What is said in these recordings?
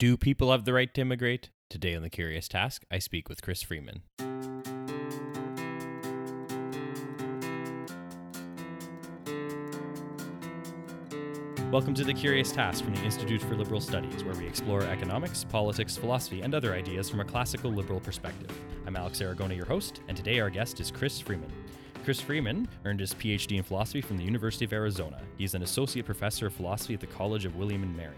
Do people have the right to immigrate? Today on The Curious Task, I speak with Chris Freiman. Welcome to The Curious Task from the Institute for Liberal Studies, where we explore economics, politics, philosophy, and other ideas from a classical liberal perspective. I'm Alex Aragona, your host, and today our guest is Chris Freiman. Chris Freiman earned his PhD in philosophy from the University of Arizona. He is an associate professor of philosophy at the College of William and Mary.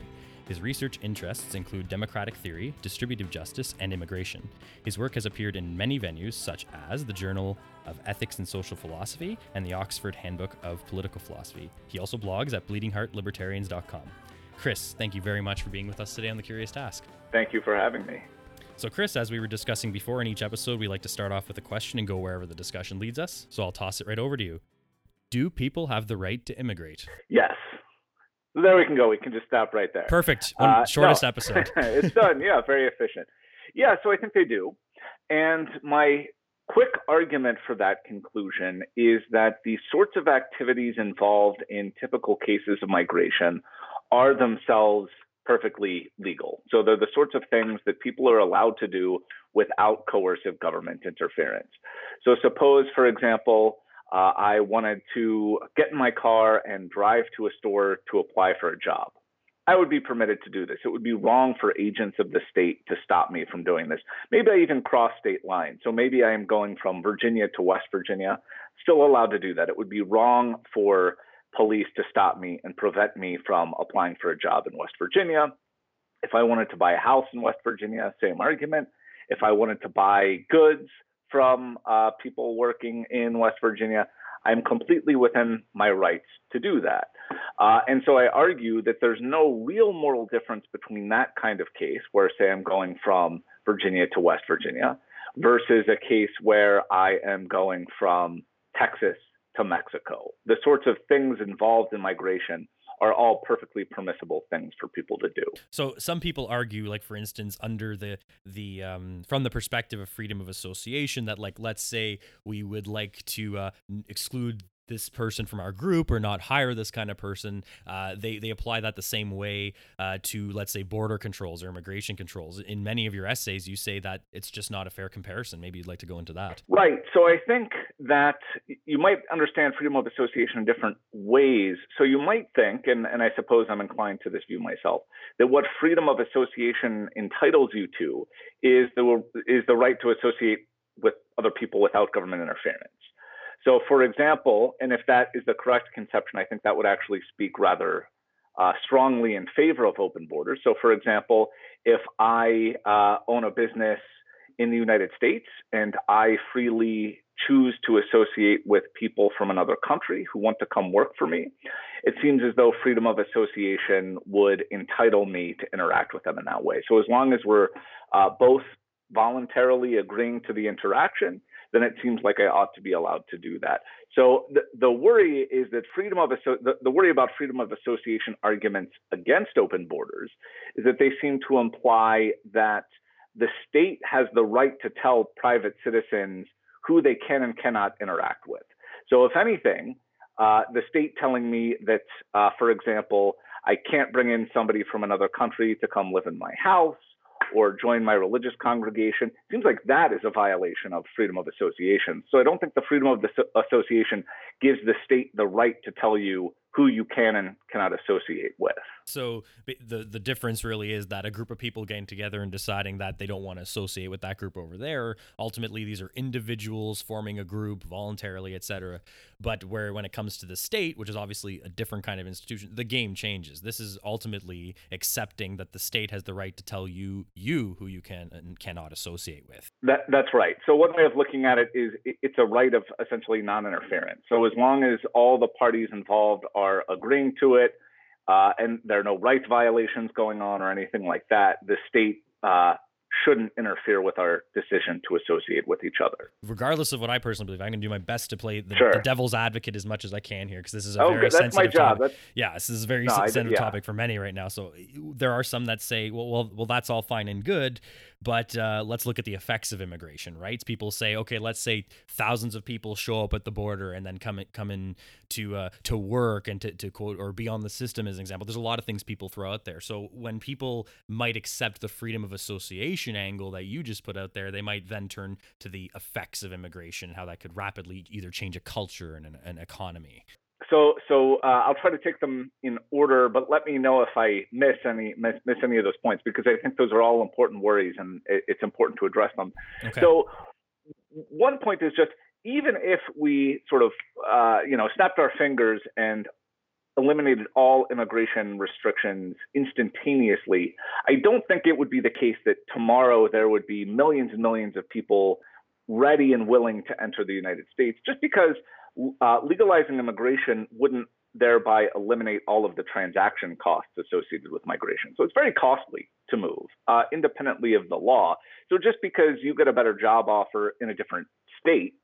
His research interests include democratic theory, distributive justice, and immigration. His work has appeared in many venues, such as the Journal of Ethics and Social Philosophy and the Oxford Handbook of Political Philosophy. He also blogs at bleedingheartlibertarians.com. Chris, thank you very much for being with us today on The Curious Task. Thank you for having me. So, Chris, as we were discussing before in each episode, we like to start off with a question and go wherever the discussion leads us. So, I'll toss it right over to you. Do people have the right to immigrate? Yes. There we can go. We can just stop right there. Perfect. One uh, shortest no. episode. it's done. Yeah, very efficient. Yeah, so I think they do. And my quick argument for that conclusion is that the sorts of activities involved in typical cases of migration are themselves perfectly legal. So they're the sorts of things that people are allowed to do without coercive government interference. So suppose, for example, uh, I wanted to get in my car and drive to a store to apply for a job. I would be permitted to do this. It would be wrong for agents of the state to stop me from doing this. Maybe I even cross state lines. So maybe I am going from Virginia to West Virginia, still allowed to do that. It would be wrong for police to stop me and prevent me from applying for a job in West Virginia. If I wanted to buy a house in West Virginia, same argument. If I wanted to buy goods from uh, people working in West Virginia, I'm completely within my rights to do that. Uh, and so I argue that there's no real moral difference between that kind of case, where, say, I'm going from Virginia to West Virginia, versus a case where I am going from Texas to Mexico. The sorts of things involved in migration are all perfectly permissible things for people to do. So some people argue, like for instance, under the the um, from the perspective of freedom of association, that like let's say we would like to uh, exclude this person from our group or not hire this kind of person. Uh, they they apply that the same way uh, to let's say border controls or immigration controls. In many of your essays, you say that it's just not a fair comparison. Maybe you'd like to go into that. Right. So I think that you might understand freedom of association in different ways. So you might think, and, and I suppose I'm inclined to this view myself, that what freedom of association entitles you to is the is the right to associate with other people without government interference. So, for example, and if that is the correct conception, I think that would actually speak rather uh, strongly in favor of open borders. So, for example, if I uh, own a business in the United States and I freely choose to associate with people from another country who want to come work for me, it seems as though freedom of association would entitle me to interact with them in that way. So, as long as we're uh, both voluntarily agreeing to the interaction then it seems like I ought to be allowed to do that. So the, the worry is that freedom of the, the worry about freedom of association arguments against open borders is that they seem to imply that the state has the right to tell private citizens who they can and cannot interact with. So if anything, uh, the state telling me that, uh, for example, I can't bring in somebody from another country to come live in my house, or join my religious congregation. Seems like that is a violation of freedom of association. So I don't think the freedom of the association gives the state the right to tell you who you can and cannot associate with. So the the difference really is that a group of people getting together and deciding that they don't want to associate with that group over there. Ultimately, these are individuals forming a group voluntarily, etc. But where when it comes to the state, which is obviously a different kind of institution, the game changes. This is ultimately accepting that the state has the right to tell you you who you can and cannot associate with. That that's right. So one way of looking at it is it's a right of essentially non-interference. So as long as all the parties involved are agreeing to it uh, and there are no rights violations going on or anything like that, the state uh, shouldn't interfere with our decision to associate with each other. Regardless of what I personally believe, I'm going to do my best to play the, sure. the devil's advocate as much as I can here because this is a oh, very that's sensitive my job. Topic. Yeah, this is a very no, sensitive yeah. topic for many right now. So there are some that say, well, well, well, that's all fine and good, But uh, let's look at the effects of immigration, right? People say, okay, let's say thousands of people show up at the border and then come in, come in to uh, to work and to, to quote or be on the system as an example. There's a lot of things people throw out there. So when people might accept the freedom of association angle that you just put out there, they might then turn to the effects of immigration and how that could rapidly either change a culture and an, an economy. So, so uh, I'll try to take them in order, but let me know if I miss any miss, miss any of those points because I think those are all important worries, and it, it's important to address them. Okay. So, one point is just even if we sort of uh, you know snapped our fingers and eliminated all immigration restrictions instantaneously, I don't think it would be the case that tomorrow there would be millions and millions of people ready and willing to enter the United States, just because uh, legalizing immigration wouldn't thereby eliminate all of the transaction costs associated with migration. So it's very costly to move uh, independently of the law. So just because you get a better job offer in a different state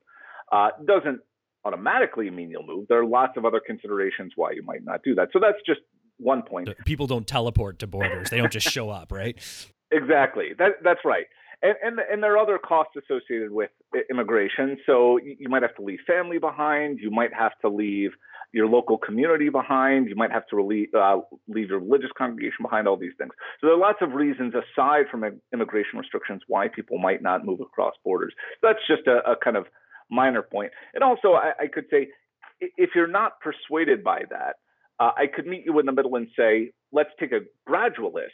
uh, doesn't automatically mean you'll move. There are lots of other considerations why you might not do that. So that's just one point. People don't teleport to borders; they don't just show up, right? Exactly. That that's right. And, and, and there are other costs associated with immigration. So you might have to leave family behind. You might have to leave your local community behind. You might have to relieve, uh, leave your religious congregation behind. All these things. So there are lots of reasons aside from immigration restrictions why people might not move across borders. That's just a, a kind of minor point. And also, I, I, could say, if you're not persuaded by that, uh, I could meet you in the middle and say, let's take a gradualist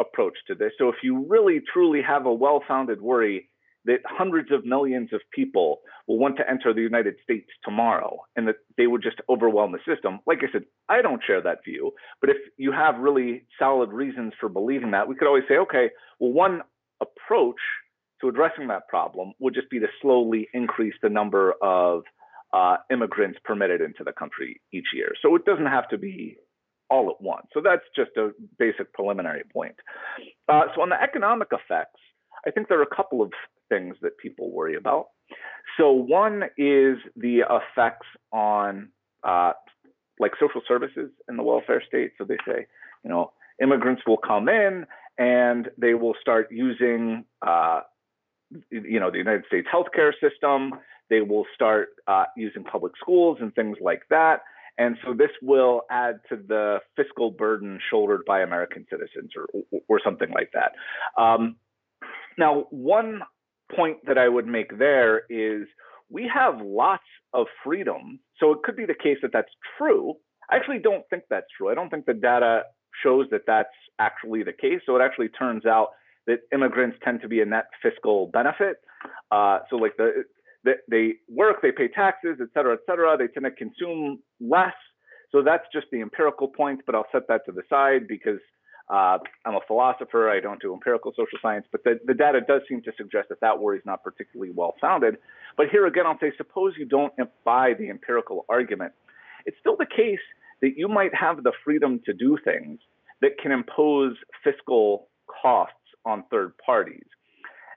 approach to this. So if you really truly have a well-founded worry that hundreds of millions of people will want to enter the United States tomorrow and that they would just overwhelm the system. Like I said, I don't share that view. But if you have really solid reasons for believing that, we could always say, okay, well, one approach to addressing that problem would just be to slowly increase the number of uh, immigrants permitted into the country each year. So it doesn't have to be all at once. So that's just a basic preliminary point. Uh, so on the economic effects, I think there are a couple of things that people worry about. So one is the effects on uh, like social services in the welfare state. So they say, you know, immigrants will come in and they will start using, uh, you know, the United States healthcare system. They will start uh, using public schools and things like that. And so this will add to the fiscal burden shouldered by American citizens or, or something like that. Um, now, one point that I would make there is we have lots of freedom. So it could be the case that that's true. I actually don't think that's true. I don't think the data shows that that's actually the case. So it actually turns out that immigrants tend to be a net fiscal benefit. Uh, so like the they work, they pay taxes, et cetera, et cetera. They tend to consume less. So that's just the empirical point, but I'll set that to the side because uh, I'm a philosopher. I don't do empirical social science, but the, the data does seem to suggest that that worry is not particularly well founded. But here again, I'll say, suppose you don't buy the empirical argument. It's still the case that you might have the freedom to do things that can impose fiscal costs on third parties.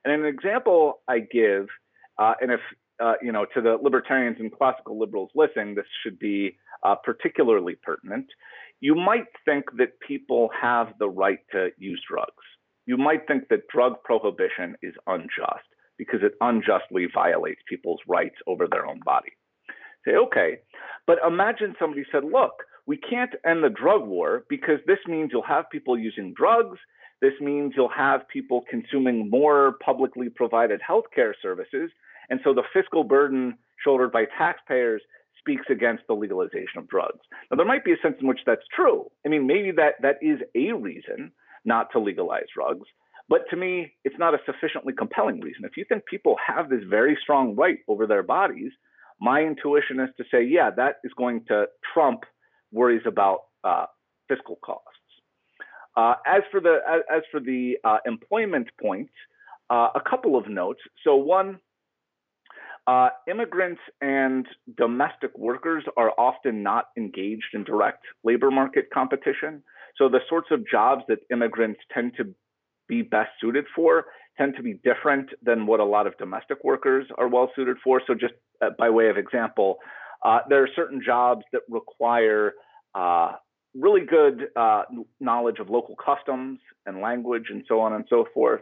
And an example I give uh, and if uh, you know, to the libertarians and classical liberals listening, this should be uh, particularly pertinent. You might think that people have the right to use drugs. You might think that drug prohibition is unjust because it unjustly violates people's rights over their own body. Say, okay, but imagine somebody said, look, we can't end the drug war because this means you'll have people using drugs. This means you'll have people consuming more publicly provided healthcare services and so the fiscal burden shouldered by taxpayers speaks against the legalization of drugs. Now, there might be a sense in which that's true. I mean, maybe that, that is a reason not to legalize drugs. But to me, it's not a sufficiently compelling reason. If you think people have this very strong right over their bodies, my intuition is to say, yeah, that is going to trump worries about uh, fiscal costs. Uh, as for the as, for the uh, employment point, uh, a couple of notes. So one, uh, immigrants and domestic workers are often not engaged in direct labor market competition. So the sorts of jobs that immigrants tend to be best suited for tend to be different than what a lot of domestic workers are well suited for. So just uh, by way of example, uh, there are certain jobs that require uh, really good uh, knowledge of local customs and language and so on and so forth.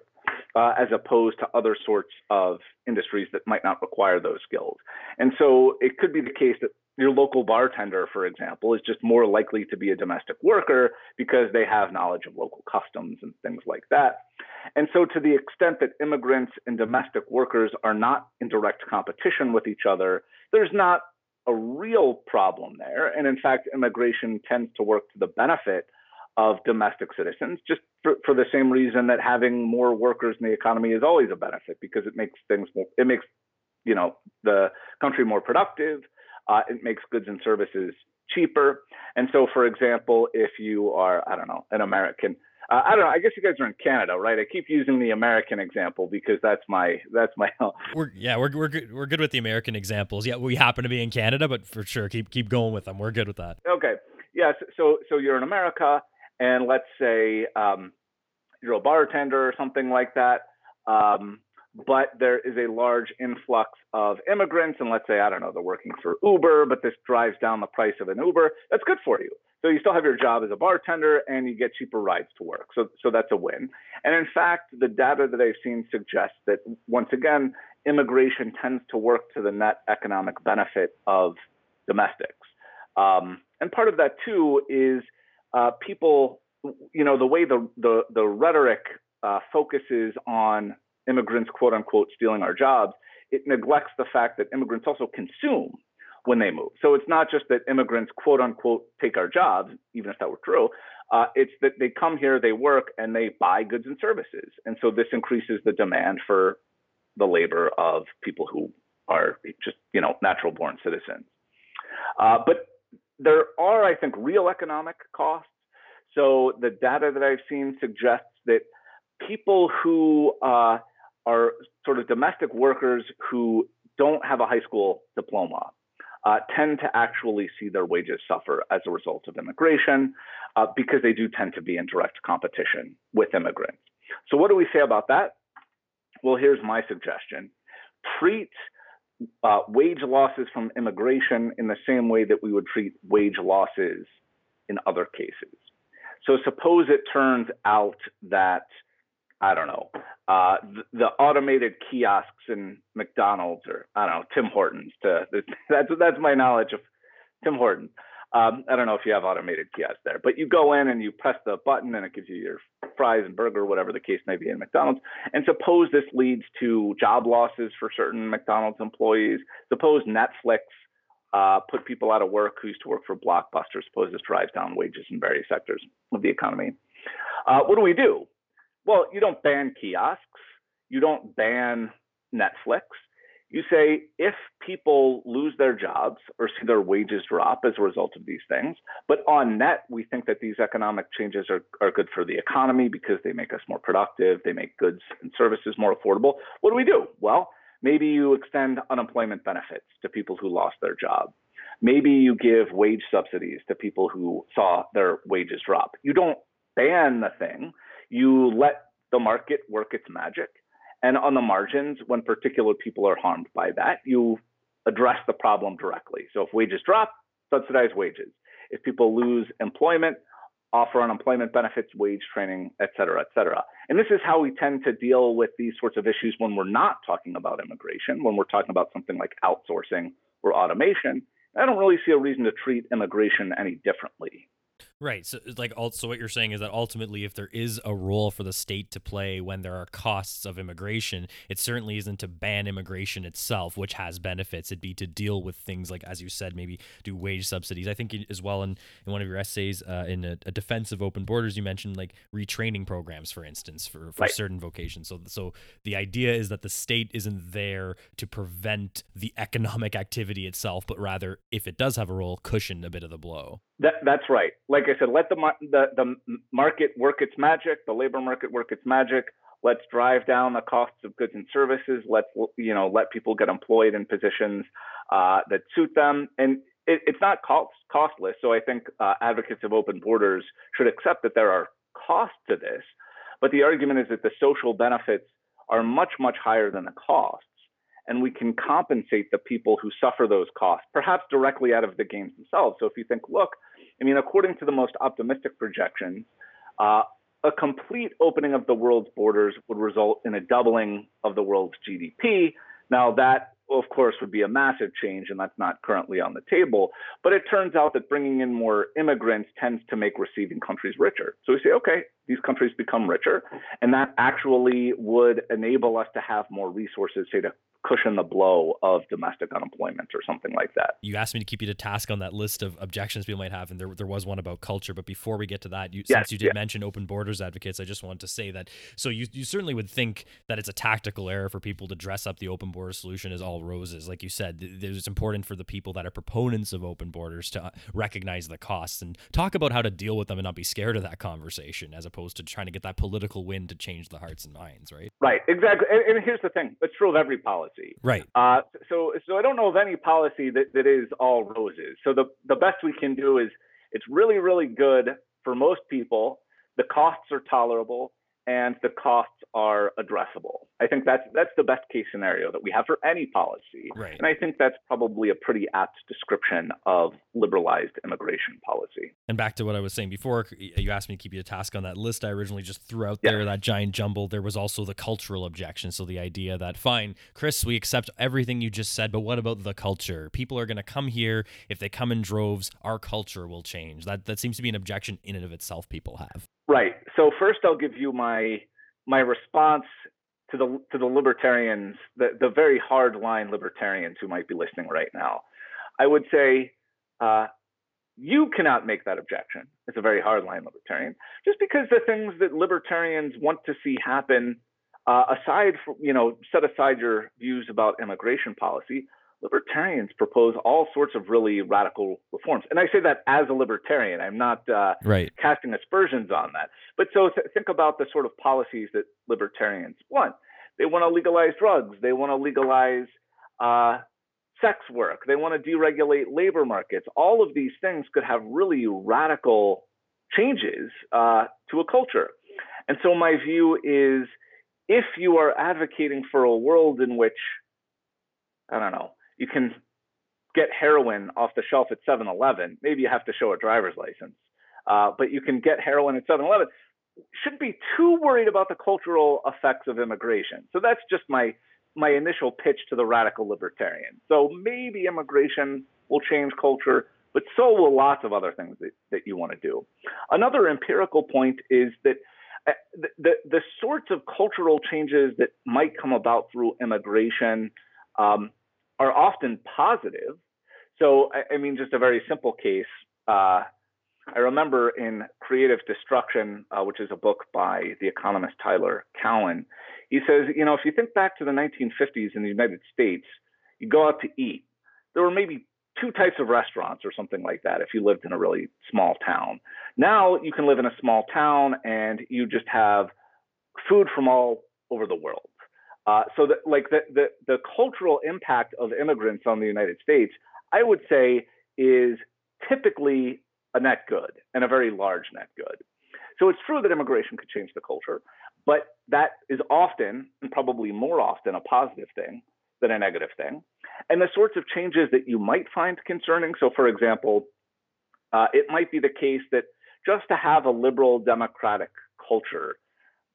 Uh, as opposed to other sorts of industries that might not require those skills. And so it could be the case that your local bartender, for example, is just more likely to be a domestic worker because they have knowledge of local customs and things like that. And so, to the extent that immigrants and domestic workers are not in direct competition with each other, there's not a real problem there. And in fact, immigration tends to work to the benefit of domestic citizens, just for, for the same reason that having more workers in the economy is always a benefit because it makes things more, it makes you know the country more productive. Uh, it makes goods and services cheaper. And so, for example, if you are, I don't know, an American, uh, I don't know. I guess you guys are in Canada, right? I keep using the American example because that's my that's my. we're yeah, we're we're good, we're good with the American examples. Yeah, we happen to be in Canada, but for sure, keep keep going with them. We're good with that. Okay. Yes. Yeah, so so you're in America, and let's say um, you're a bartender or something like that. Um, but there is a large influx of immigrants, and let's say, I don't know, they're working for Uber, but this drives down the price of an Uber. That's good for you. So you still have your job as a bartender and you get cheaper rides to work. So, so that's a win. And in fact, the data that I've seen suggests that once again, immigration tends to work to the net economic benefit of domestics. Um, and part of that too is uh, people, you know, the way the the, the rhetoric uh, focuses on immigrants, quote unquote, stealing our jobs, it neglects the fact that immigrants also consume when they move. So it's not just that immigrants, quote unquote, take our jobs, even if that were true. Uh, it's that they come here, they work, and they buy goods and services. And so this increases the demand for the labor of people who are just, you know, natural born citizens. Uh, but there are, I think, real economic costs. So the data that I've seen suggests that people who uh, are sort of domestic workers who don't have a high school diploma uh, tend to actually see their wages suffer as a result of immigration uh, because they do tend to be in direct competition with immigrants. So, what do we say about that? Well, here's my suggestion treat uh, wage losses from immigration in the same way that we would treat wage losses in other cases. So, suppose it turns out that I don't know, uh, the, the, automated kiosks in McDonald's or I don't know Tim Hortons. To that's that's my knowledge of Tim Hortons. Um, I don't know if you have automated kiosks there, but you go in and you press the button and it gives you your fries and burger, whatever the case may be in McDonald's. And suppose this leads to job losses for certain McDonald's employees. Suppose Netflix uh, put people out of work who used to work for Blockbuster. Suppose this drives down wages in various sectors of the economy. Uh, what do we do? Well, you don't ban kiosks, you don't ban Netflix. You say if people lose their jobs or see their wages drop as a result of these things, but on net, we think that these economic changes are, are good for the economy because they make us more productive, they make goods and services more affordable. What do we do? Well, maybe you extend unemployment benefits to people who lost their job. Maybe you give wage subsidies to people who saw their wages drop. You don't ban the thing, you let the market work its magic. And on the margins, when particular people are harmed by that, you address the problem directly. So if wages drop, subsidize wages. If people lose employment, offer unemployment benefits, wage training, et cetera, et cetera. And this is how we tend to deal with these sorts of issues when we're not talking about immigration, when we're talking about something like outsourcing or automation. I don't really see a reason to treat immigration any differently. Right. So, like, also, what you're saying is that ultimately, if there is a role for the state to play when there are costs of immigration, it certainly isn't to ban immigration itself, which has benefits. It'd be to deal with things like, as you said, maybe do wage subsidies. I think as well in, in one of your essays uh, in a, a, defense of open borders, you mentioned like retraining programs, for instance, for, for right. certain vocations. So, so the idea is that the state isn't there to prevent the economic activity itself, but rather, if it does have a role, cushion a bit of the blow. That, that's right. Like I said, let the, the the market work its magic, the labor market work its magic. Let's drive down the costs of goods and services. Let's you know let people get employed in positions uh, that suit them, and it, it's not cost, costless. So I think uh, advocates of open borders should accept that there are costs to this, but the argument is that the social benefits are much much higher than the costs and we can compensate the people who suffer those costs, perhaps directly out of the gains themselves. So if you think, look, I mean, according to the most optimistic projections, uh, a complete opening of the world's borders would result in a doubling of the world's GDP. Now, that, of course, would be a massive change, and that's not currently on the table. But it turns out that bringing in more immigrants tends to make receiving countries richer. So we say, okay, these countries become richer, and that actually would enable us to have more resources, say, to cushion the blow of domestic unemployment or something like that. You asked me to keep you to task on that list of objections people might have, and there, there was one about culture. But before we get to that, you, yes, since you did mention open borders advocates, I just wanted to say that. So you, you certainly would think that it's a tactical error for people to dress up the open border solution as all roses. Like you said, it's important for the people that are proponents of open borders to uh, recognize the costs and talk about how to deal with them and not be scared of that conversation, as opposed to trying to get that political win to change the hearts and minds, right? Right, exactly. And, and here's the thing: it's true of every policy policy. Right. Uh, so so I don't know of any policy that, that is all roses. So the the best we can do is it's really really good for most people. The costs are tolerable and the costs are addressable. I think that's that's the best case scenario that we have for any policy. Right. And I think that's probably a pretty apt description of liberalized immigration policy. And back to what I was saying before, you asked me to keep you a task on that list I originally just threw out there, that giant jumble. There was also the cultural objection. So the idea that, fine, Chris, we accept everything you just said, but what about the culture? People are going to come here. If they come in droves, our culture will change. That that seems to be an objection in and of itself people have. Right. So first, I'll give you my my response to the to the libertarians, the the very hard line libertarians who might be listening right now. I would say uh, you cannot make that objection. It's a very hard line libertarian, just because the things that libertarians want to see happen, uh, aside from you know, set aside your views about immigration policy libertarians propose all sorts of really radical reforms. And I say that as a libertarian. I'm not uh, right. casting aspersions on that. But so th- think about the sort of policies that libertarians want. They want to legalize drugs. They want to legalize uh, sex work. They want to deregulate labor markets. All of these things could have really radical changes uh, to a culture. And so my view is if you are advocating for a world in which, I don't know, you can get heroin off the shelf at 7-Eleven. Maybe you have to show a driver's license, uh, but you can get heroin at 7-Eleven. Shouldn't be too worried about the cultural effects of immigration. So that's just my my initial pitch to the radical libertarian. So maybe immigration will change culture, but so will lots of other things that, that you want to do. Another empirical point is that uh, the, the, the sorts of cultural changes that might come about through immigration um, are often positive. So, I, I mean, just a very simple case. Uh, I remember in Creative Destruction, uh, which is a book by the economist Tyler Cowen, he says, you know, if you think back to the 1950s in the United States, you go out to eat. There were maybe two types of restaurants or something like that if you lived in a really small town. Now you can live in a small town and you just have food from all over the world. Uh, so like the, the the cultural impact of immigrants on the United States, I would say, is typically a net good and a very large net good. So it's true that immigration could change the culture, but that is often and probably more often a positive thing than a negative thing. And the sorts of changes that you might find concerning. So, for example, uh, it might be the case that just to have a liberal democratic culture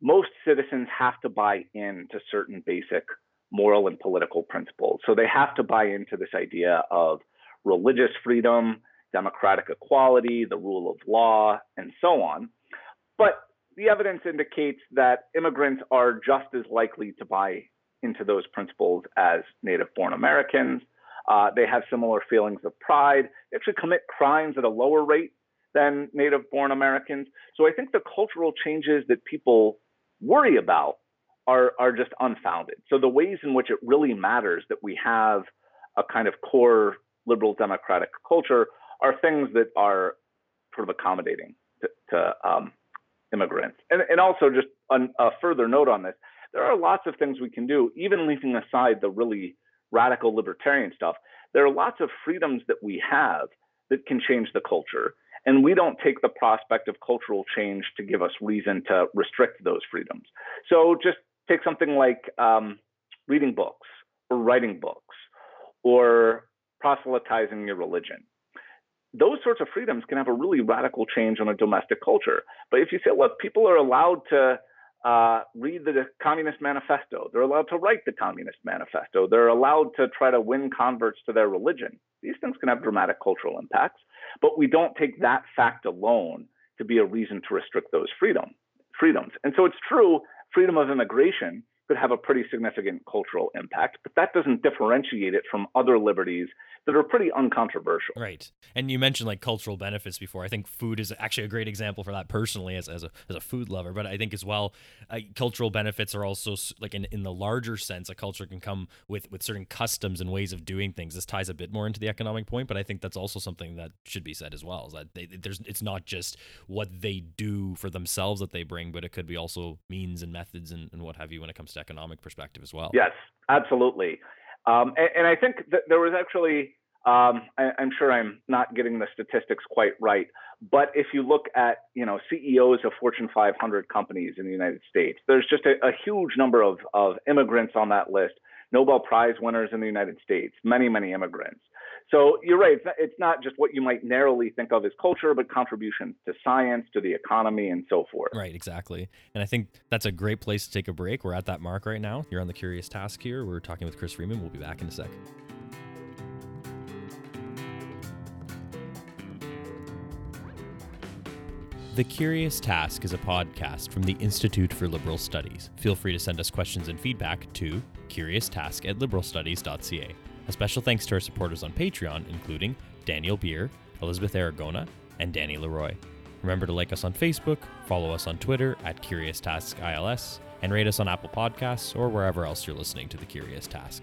most citizens have to buy into certain basic moral and political principles. So they have to buy into this idea of religious freedom, democratic equality, the rule of law, and so on. But the evidence indicates that immigrants are just as likely to buy into those principles as native born Americans. Uh, they have similar feelings of pride. They actually commit crimes at a lower rate than native born Americans. So I think the cultural changes that people worry about are, are just unfounded. So the ways in which it really matters that we have a kind of core liberal democratic culture are things that are sort of accommodating to, to um, immigrants. And, and also just an, a further note on this, there are lots of things we can do, even leaving aside the really radical libertarian stuff. There are lots of freedoms that we have that can change the culture. And we don't take the prospect of cultural change to give us reason to restrict those freedoms. So just take something like um, reading books or writing books or proselytizing your religion. those sorts of freedoms can have a really radical change on a domestic culture. But if you say, look, people are allowed to uh, read the Communist Manifesto, they're allowed to write the Communist Manifesto, they're allowed to try to win converts to their religion. These things can have dramatic cultural impacts, but we don't take that fact alone to be a reason to restrict those freedom freedoms. And so it's true, freedom of immigration could have a pretty significant cultural impact, but that doesn't differentiate it from other liberties that are pretty uncontroversial. Right. And you mentioned like cultural benefits before. I think food is actually a great example for that personally as, as, a, as a food lover. But I think as well, uh, cultural benefits are also like in, in the larger sense, a culture can come with, with certain customs and ways of doing things. This ties a bit more into the economic point, but I think that's also something that should be said as well is that they, there's, it's not just what they do for themselves that they bring, but it could be also means and methods and, and what have you when it comes to economic perspective as well. Yes, absolutely. Um, and, and, I think that there was actually, um, I, am sure I'm not getting the statistics quite right, but if you look at, you know, CEOs of Fortune 500 companies in the United States, there's just a, a huge number of, of immigrants on that list. Nobel Prize winners in the United States, many, many immigrants. So you're right. It's not just what you might narrowly think of as culture, but contributions to science, to the economy, and so forth. Right, exactly. And I think that's a great place to take a break. We're at that mark right now. You're on the Curious Task here. We're talking with Chris Freiman. We'll be back in a sec. The Curious Task is a podcast from the Institute for Liberal Studies. Feel free to send us questions and feedback to curioustask at liberalstudies.ca. A special thanks to our supporters on Patreon, including Daniel Beer, Elizabeth Aragona, and Danny Leroy. Remember to like us on Facebook, follow us on Twitter at Curious Task ILS, and rate us on Apple Podcasts or wherever else you're listening to The Curious Task.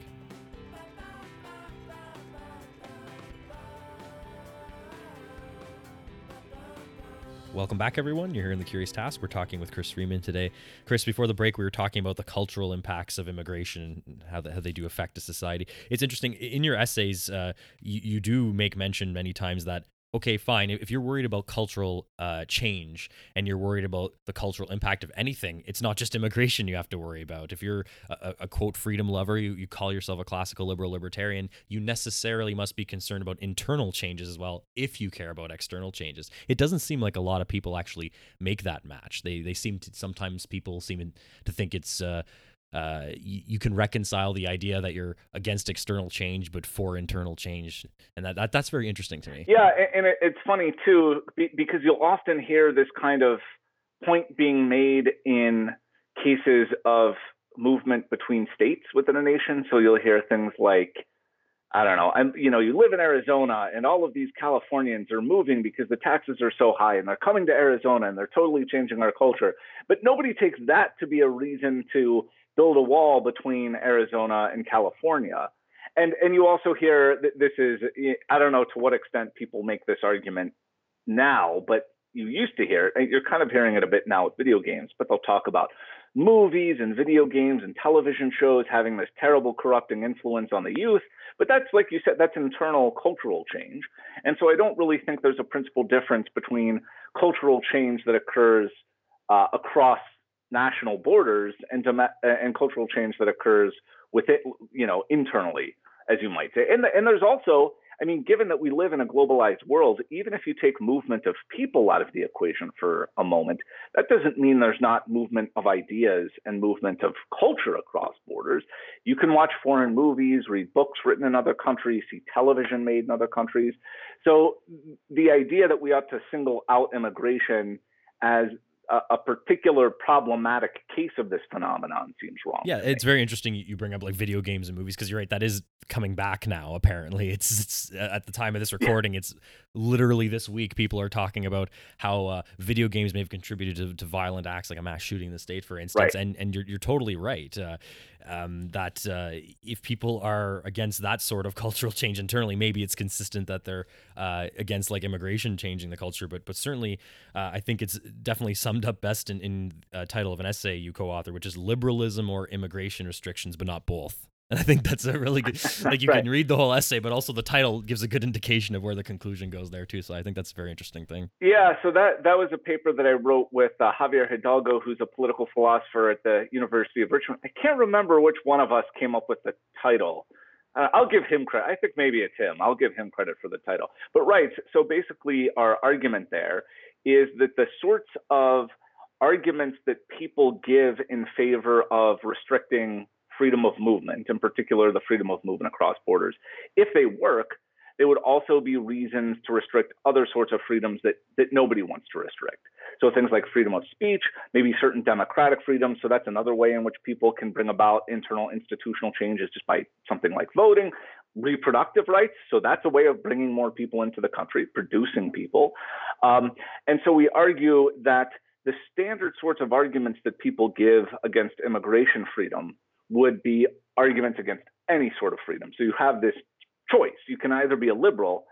Welcome back, everyone. You're here in the Curious Task. We're talking with Chris Freiman today. Chris, before the break, we were talking about the cultural impacts of immigration and how, the, how they do affect a society. It's interesting. In your essays, uh, you, you do make mention many times that okay, fine. If you're worried about cultural uh, change and you're worried about the cultural impact of anything, it's not just immigration you have to worry about. If you're a, a, quote freedom lover, you, you call yourself a classical liberal libertarian, you necessarily must be concerned about internal changes as well if you care about external changes. It doesn't seem like a lot of people actually make that match. They, they seem to, sometimes people seem to think it's, uh, uh, you, you, can reconcile the idea that you're against external change but for internal change, and that, that that's very interesting to me. Yeah, and it, it's funny too because you'll often hear this kind of point being made in cases of movement between states within a nation. So you'll hear things like, I don't know, and you know, you live in Arizona and all of these Californians are moving because the taxes are so high and they're coming to Arizona and they're totally changing our culture. But nobody takes that to be a reason to build a wall between Arizona and California. And and you also hear that this is I don't know to what extent people make this argument now, but you used to hear it. You're kind of hearing it a bit now with video games, but they'll talk about movies and video games and television shows having this terrible corrupting influence on the youth. But that's like you said, that's internal cultural change. And so I don't really think there's a principal difference between cultural change that occurs uh, across national borders and uh, and cultural change that occurs within you know internally as you might say. And the, and there's also i mean given that we live in a globalized world even if you take movement of people out of the equation for a moment that doesn't mean there's not movement of ideas and movement of culture across borders. You can watch foreign movies read books written in other countries see television made in other countries. So the idea that we ought to single out immigration as a, a, particular problematic case of this phenomenon seems wrong. Yeah, it's very interesting you bring up like video games and movies because you're right that is coming back now. Apparently, it's it's at the time of this recording, it's literally this week people are talking about how uh, video games may have contributed to, to, violent acts like a mass shooting in the state, for instance. Right. And and you're you're totally right. Uh, um, that uh, if people are against that sort of cultural change internally, maybe it's consistent that they're uh, against like immigration changing the culture. But but certainly, uh, I think it's definitely summed up best in in a title of an essay you co-author, which is liberalism or immigration restrictions, but not both. And I think that's a really good, like you right. can read the whole essay, but also the title gives a good indication of where the conclusion goes there too. So I think that's a very interesting thing. Yeah. So that, that was a paper that I wrote with uh, Javier Hidalgo, who's a political philosopher at the University of Richmond. I can't remember which one of us came up with the title. uh, I'll give him credit. I think maybe it's him. I'll give him credit for the title. But right, so basically, our argument there is that the sorts of arguments that people give in favor of restricting freedom of movement, in particular the freedom of movement across borders, if they work, they would also be reasons to restrict other sorts of freedoms that, that nobody wants to restrict. So things like freedom of speech, maybe certain democratic freedoms. So that's another way in which people can bring about internal institutional changes just by something like voting. Reproductive rights. So that's a way of bringing more people into the country, producing people. Um, and so we argue that the standard sorts of arguments that people give against immigration freedom would be arguments against any sort of freedom. So you have this choice. You can either be a liberal,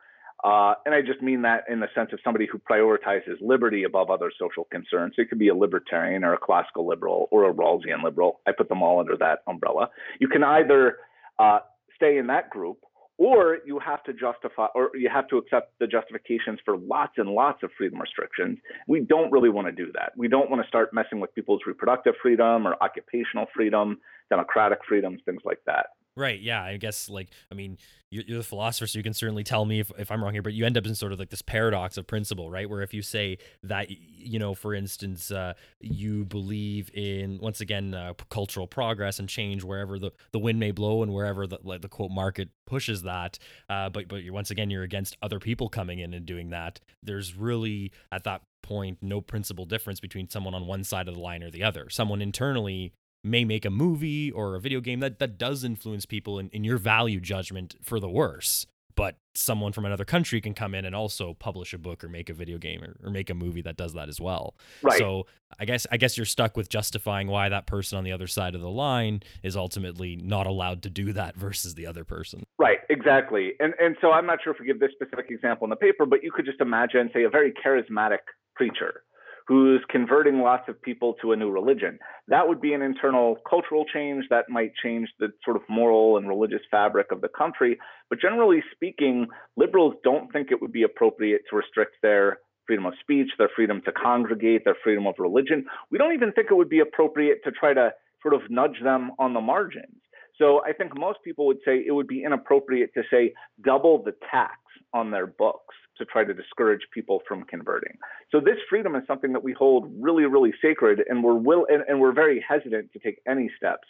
uh, and I just mean that in the sense of somebody who prioritizes liberty above other social concerns. So you could be a libertarian or a classical liberal or a Rawlsian liberal. I put them all under that umbrella. You can either uh, stay in that group or you have to justify or you have to accept the justifications for lots and lots of freedom restrictions. We don't really want to do that. We don't want to start messing with people's reproductive freedom or occupational freedom democratic freedoms things like that Right. Yeah. I guess like I mean you're, you're, the philosopher, so you can certainly tell me if, if I'm wrong here. But you end up in sort of like this paradox of principle, right? Where if you say that you know, for instance, uh, you believe in once again uh, cultural progress and change wherever the, the wind may blow and wherever the like the quote market pushes that, uh, but but once again you're against other people coming in and doing that. There's really at that point no principal difference between someone on one side of the line or the other. Someone internally may make a movie or a video game that, that does influence people in, in your value judgment for the worse. But someone from another country can come in and also publish a book or make a video game or, or make a movie that does that as well. Right. So I guess I guess you're stuck with justifying why that person on the other side of the line is ultimately not allowed to do that versus the other person. Right, exactly. And and so I'm not sure if we give this specific example in the paper, but you could just imagine, say, a very charismatic preacher who's converting lots of people to a new religion. That would be an internal cultural change that might change the sort of moral and religious fabric of the country. But generally speaking, liberals don't think it would be appropriate to restrict their freedom of speech, their freedom to congregate, their freedom of religion. We don't even think it would be appropriate to try to sort of nudge them on the margins. So I think most people would say it would be inappropriate to say double the tax on their books to try to discourage people from converting. So this freedom is something that we hold really, really sacred, and we're will and, and we're very hesitant to take any steps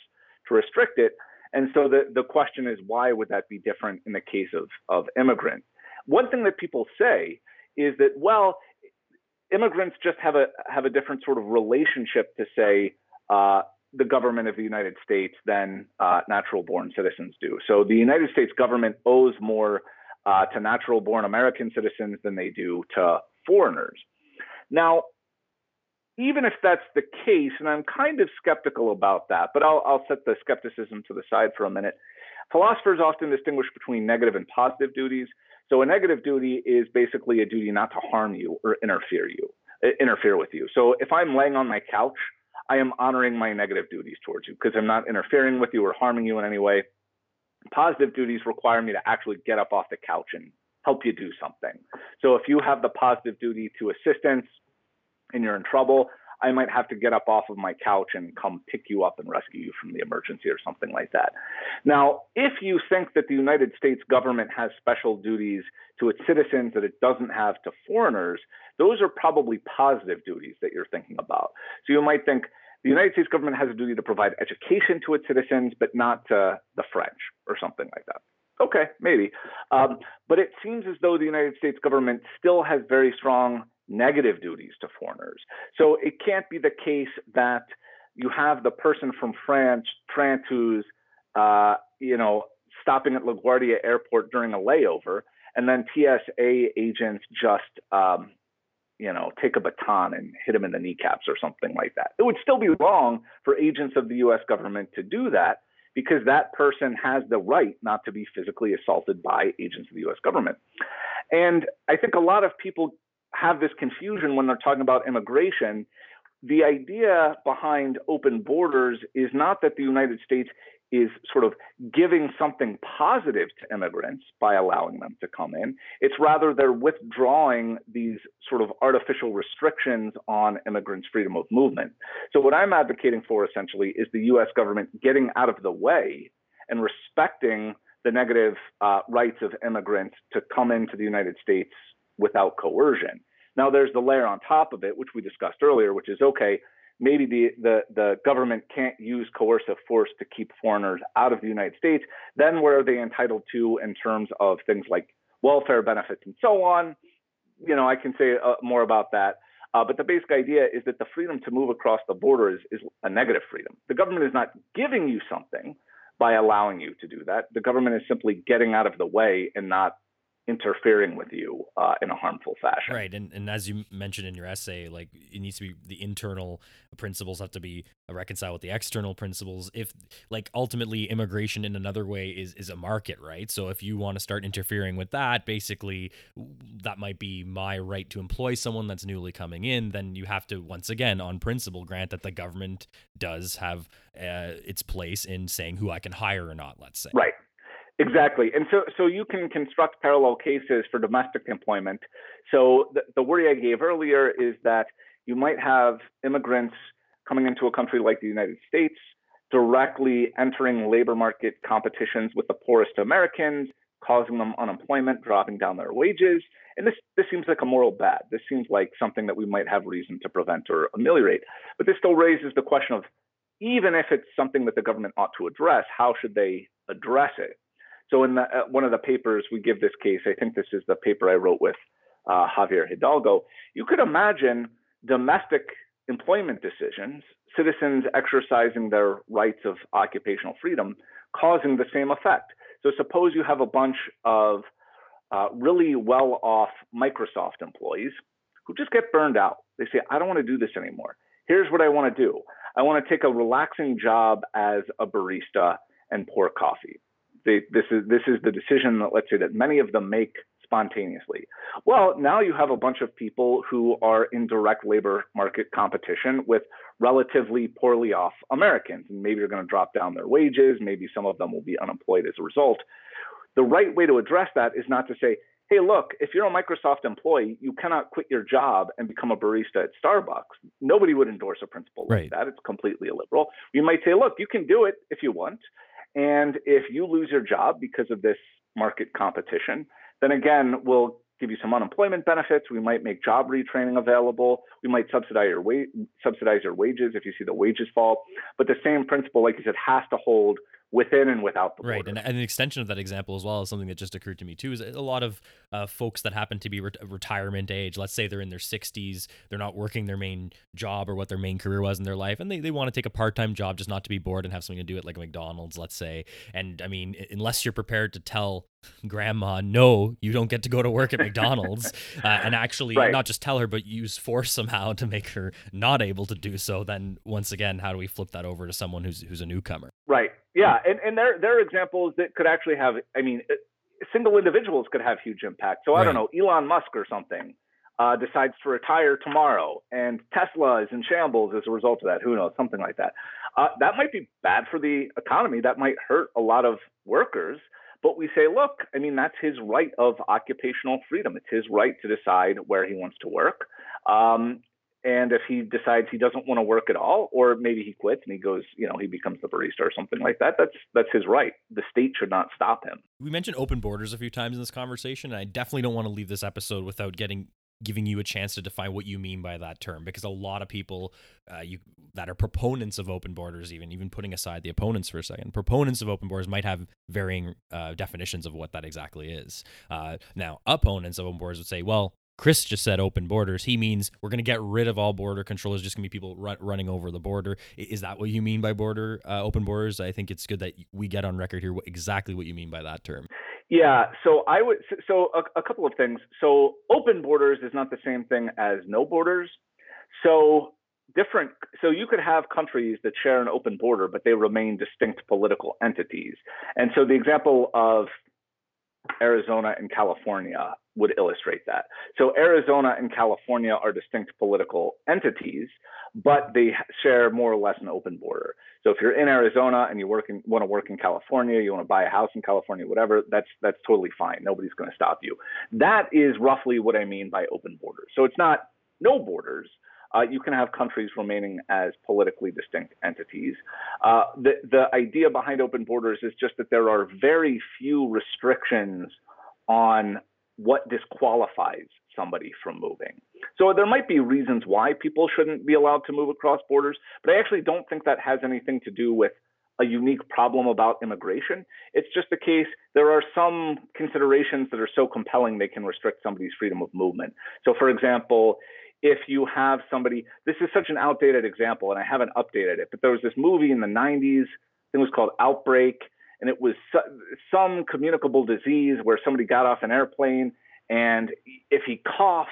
to restrict it. And so the, the question is, why would that be different in the case of, of immigrants? One thing that people say is that, well, immigrants just have a have a different sort of relationship to say uh, the government of the United States than uh, natural born citizens do. So the United States government owes more uh, to natural born American citizens than they do to foreigners. Now, even if that's the case, and I'm kind of skeptical about that, but I'll, I'll set the skepticism to the side for a minute. Philosophers often distinguish between negative and positive duties. So a negative duty is basically a duty not to harm you or interfere you, interfere with you. So if I'm laying on my couch, I am honoring my negative duties towards you because I'm not interfering with you or harming you in any way. Positive duties require me to actually get up off the couch and help you do something. So if you have the positive duty to assistance and you're in trouble, I might have to get up off of my couch and come pick you up and rescue you from the emergency or something like that. Now, if you think that the United States government has special duties to its citizens that it doesn't have to foreigners, those are probably positive duties that you're thinking about. So you might think, the United States government has a duty to provide education to its citizens, but not to the French or something like that. Okay, maybe. Um, but it seems as though the United States government still has very strong negative duties to foreigners. So it can't be the case that you have the person from France, France who's, uh, you know, stopping at LaGuardia Airport during a layover, and then TSA agents just um, you know, take a baton and hit him in the kneecaps or something like that. It would still be wrong for agents of the US government to do that because that person has the right not to be physically assaulted by agents of the US government. And I think a lot of people have this confusion when they're talking about immigration. The idea behind open borders is not that the United States is sort of giving something positive to immigrants by allowing them to come in. It's rather they're withdrawing these sort of artificial restrictions on immigrants' freedom of movement. So, what I'm advocating for essentially is the US government getting out of the way and respecting the negative uh, rights of immigrants to come into the United States without coercion. Now, there's the layer on top of it, which we discussed earlier, which is okay, maybe the, the, the government can't use coercive force to keep foreigners out of the United States. Then, what are they entitled to in terms of things like welfare benefits and so on? You know, I can say uh, more about that. Uh, but the basic idea is that the freedom to move across the border is, is a negative freedom. The government is not giving you something by allowing you to do that. The government is simply getting out of the way and not interfering with you uh, in a harmful fashion. Right, and and as you mentioned in your essay, like it needs to be the internal principles have to be reconciled with the external principles. If like ultimately immigration in another way is is a market, right? So if you want to start interfering with that, basically that might be my right to employ someone that's newly coming in. Then you have to once again, on principle, grant that the government does have uh, its place in saying who I can hire or not. Let's say. Right. Exactly. And so, so you can construct parallel cases for domestic employment. So the, the worry I gave earlier is that you might have immigrants coming into a country like the United States, directly entering labor market competitions with the poorest Americans, causing them unemployment, dropping down their wages. And this, this seems like a moral bad. This seems like something that we might have reason to prevent or ameliorate. But this still raises the question of even if it's something that the government ought to address, how should they address it? So in the, uh, one of the papers we give this case, I think this is the paper I wrote with uh, Javier Hidalgo. You could imagine domestic employment decisions, citizens exercising their rights of occupational freedom, causing the same effect. So suppose you have a bunch of uh, really well-off Microsoft employees who just get burned out. They say, I don't want to do this anymore. Here's what I want to do. I want to take a relaxing job as a barista and pour coffee. They, this is this is the decision that let's say that many of them make spontaneously. Well, now you have a bunch of people who are in direct labor market competition with relatively poorly off Americans, and maybe they're going to drop down their wages. Maybe some of them will be unemployed as a result. The right way to address that is not to say, hey, look, if you're a Microsoft employee, you cannot quit your job and become a barista at Starbucks. Nobody would endorse a principle right. like that. It's completely illiberal. You might say, look, you can do it if you want. And if you lose your job because of this market competition, then again, we'll give you some unemployment benefits. We might make job retraining available. We might subsidize your, wa- subsidize your wages if you see the wages fall. But the same principle, like you said, has to hold within and without the. Right, and, and, an extension of that example as well is something that just occurred to me too. Is a lot of uh, folks that happen to be re- retirement age. Let's say they're in their 60s, they're not working their main job or what their main career was in their life, and they, they want to take a part time job just not to be bored and have something to do at like a McDonald's, let's say. And I mean, unless you're prepared to tell grandma no you don't get to go to work at mcdonald's uh, and actually right. not just tell her but use force somehow to make her not able to do so then once again how do we flip that over to someone who's who's a newcomer right yeah, and, and there there are examples that could actually have. I mean, uh, single individuals could have huge impact. So right. I don't know, Elon Musk or something uh, decides to retire tomorrow, and Tesla is in shambles as a result of that. Who knows? Something like that. Uh, that might be bad for the economy. That might hurt a lot of workers. But we say, look, I mean, that's his right of occupational freedom. It's his right to decide where he wants to work. Um, and if he decides he doesn't want to work at all, or maybe he quits and he goes, you know, he becomes the barista or something like that, that's that's his right. The state should not stop him. We mentioned open borders a few times in this conversation, and I definitely don't want to leave this episode without getting giving you a chance to define what you mean by that term because a lot of people uh, you that are proponents of open borders even even putting aside the opponents for a second proponents of open borders might have varying uh, definitions of what that exactly is. Uh, now opponents of open borders would say well Chris just said open borders. He means we're going to get rid of all border control. Just going to be people run, running over the border. Is that what you mean by border uh, open borders? I think it's good that we get on record here what, exactly what you mean by that term. Yeah. So I would. So a, a couple of things. So open borders is not the same thing as no borders. So different. So you could have countries that share an open border, but they remain distinct political entities. And so the example of Arizona and California would illustrate that. So Arizona and California are distinct political entities, but they share more or less an open border. So if you're in Arizona and you work in, want to work in California, you want to buy a house in California, whatever, that's that's totally fine. Nobody's going to stop you. That is roughly what I mean by open borders. So it's not no borders, uh, you can have countries remaining as politically distinct entities. Uh, the, the idea behind open borders is just that there are very few restrictions on what disqualifies somebody from moving. So there might be reasons why people shouldn't be allowed to move across borders, but I actually don't think that has anything to do with a unique problem about immigration. It's just the case there are some considerations that are so compelling they can restrict somebody's freedom of movement. So, for example, if you have somebody, this is such an outdated example, and I haven't updated it, but there was this movie in the 90s, I think it was called Outbreak, and it was some communicable disease where somebody got off an airplane, and if he coughed,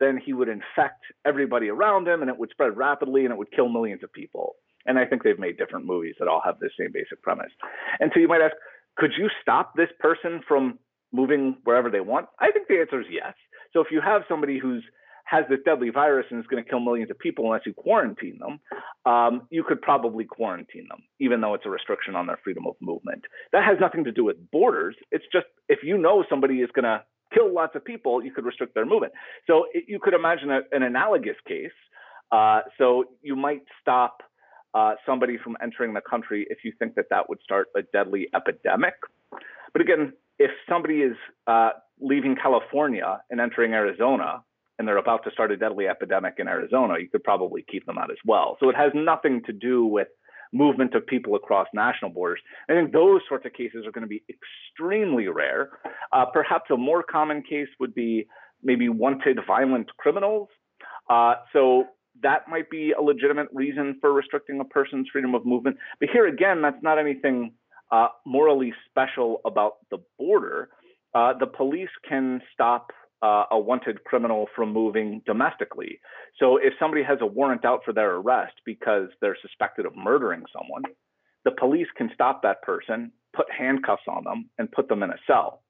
then he would infect everybody around him, and it would spread rapidly, and it would kill millions of people. And I think they've made different movies that all have the same basic premise. And so you might ask, could you stop this person from moving wherever they want? I think the answer is yes. So if you have somebody who's has this deadly virus and is going to kill millions of people unless you quarantine them, um, you could probably quarantine them, even though it's a restriction on their freedom of movement. That has nothing to do with borders. It's just if you know somebody is going to kill lots of people, you could restrict their movement. So it, you could imagine a, an analogous case. Uh, so you might stop uh, somebody from entering the country if you think that that would start a deadly epidemic. But again, if somebody is uh, leaving California and entering Arizona and they're about to start a deadly epidemic in Arizona, you could probably keep them out as well. So it has nothing to do with movement of people across national borders. I think those sorts of cases are going to be extremely rare. Uh, perhaps a more common case would be maybe wanted violent criminals. Uh, so that might be a legitimate reason for restricting a person's freedom of movement. But here again, that's not anything uh, morally special about the border. Uh, the police can stop uh, a wanted criminal from moving domestically. So if somebody has a warrant out for their arrest because they're suspected of murdering someone, the police can stop that person, put handcuffs on them, and put them in a cell.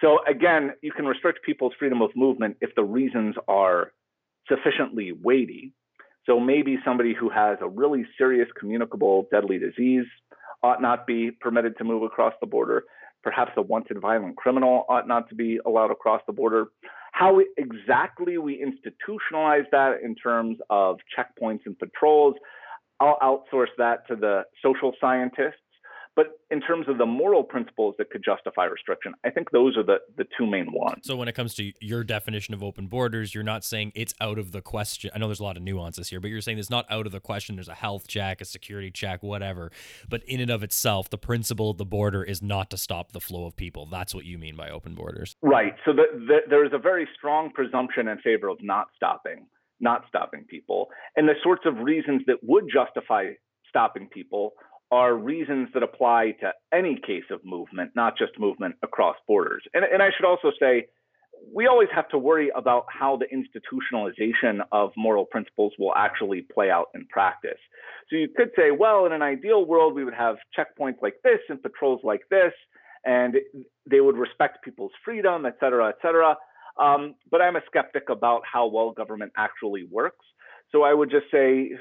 So again, you can restrict people's freedom of movement if the reasons are sufficiently weighty. So maybe somebody who has a really serious communicable deadly disease ought not be permitted to move across the border. Perhaps a wanted violent criminal ought not to be allowed across the border. How exactly we institutionalize that in terms of checkpoints and patrols, I'll outsource that to the social scientists but in terms of the moral principles that could justify restriction, I think those are the, the two main ones. So when it comes to your definition of open borders, you're not saying it's out of the question. I know there's a lot of nuances here, but you're saying it's not out of the question. There's a health check, a security check, whatever. But in and of itself, the principle of the border is not to stop the flow of people. That's what you mean by open borders. Right. So the, the, there is a very strong presumption in favor of not stopping, not stopping people. And the sorts of reasons that would justify stopping people are reasons that apply to any case of movement, not just movement across borders. And, and I should also say, we always have to worry about how the institutionalization of moral principles will actually play out in practice. So you could say, well, in an ideal world, we would have checkpoints like this and patrols like this, and they would respect people's freedom, et cetera, et cetera. Um, but I'm a skeptic about how well government actually works. So I would just say